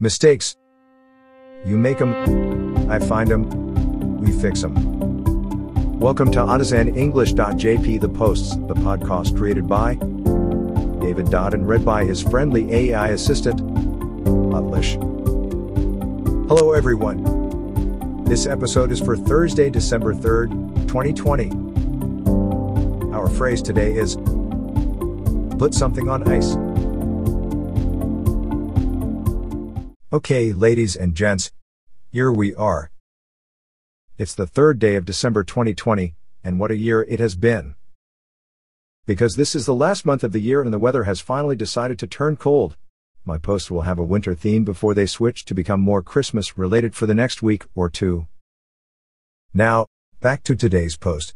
Mistakes. You make 'em. I find 'em. We fix 'em. Welcome to AutoZenEnglish.jp The Posts, the podcast created by David Dodd and read by his friendly AI assistant, Utlish. Hello everyone. This episode is for Thursday, December 3rd, 2020. Our phrase today is put something on ice. Okay, ladies and gents, here we are. It's the third day of December 2020, and what a year it has been. Because this is the last month of the year and the weather has finally decided to turn cold, my posts will have a winter theme before they switch to become more Christmas related for the next week or two. Now, back to today's post.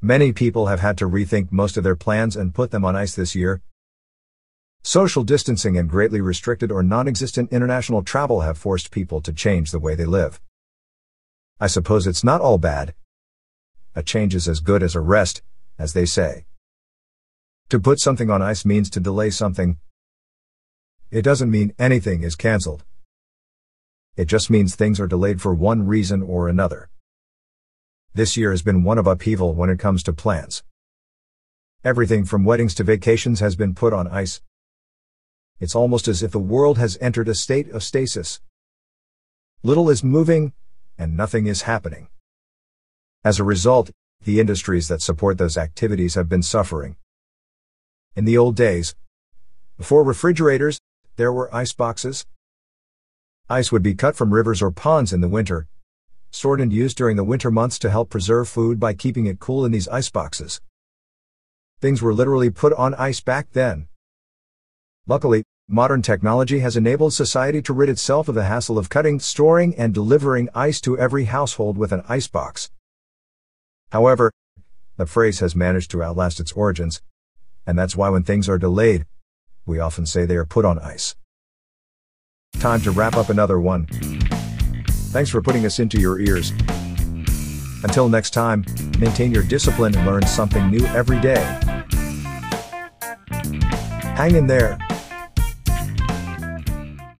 Many people have had to rethink most of their plans and put them on ice this year, Social distancing and greatly restricted or non-existent international travel have forced people to change the way they live. I suppose it's not all bad. A change is as good as a rest, as they say. To put something on ice means to delay something. It doesn't mean anything is cancelled. It just means things are delayed for one reason or another. This year has been one of upheaval when it comes to plans. Everything from weddings to vacations has been put on ice. It's almost as if the world has entered a state of stasis. Little is moving, and nothing is happening. As a result, the industries that support those activities have been suffering. In the old days, before refrigerators, there were ice boxes. Ice would be cut from rivers or ponds in the winter, stored and used during the winter months to help preserve food by keeping it cool in these ice boxes. Things were literally put on ice back then. Luckily, modern technology has enabled society to rid itself of the hassle of cutting, storing, and delivering ice to every household with an icebox. However, the phrase has managed to outlast its origins, and that's why when things are delayed, we often say they are put on ice. Time to wrap up another one. Thanks for putting us into your ears. Until next time, maintain your discipline and learn something new every day. Hang in there.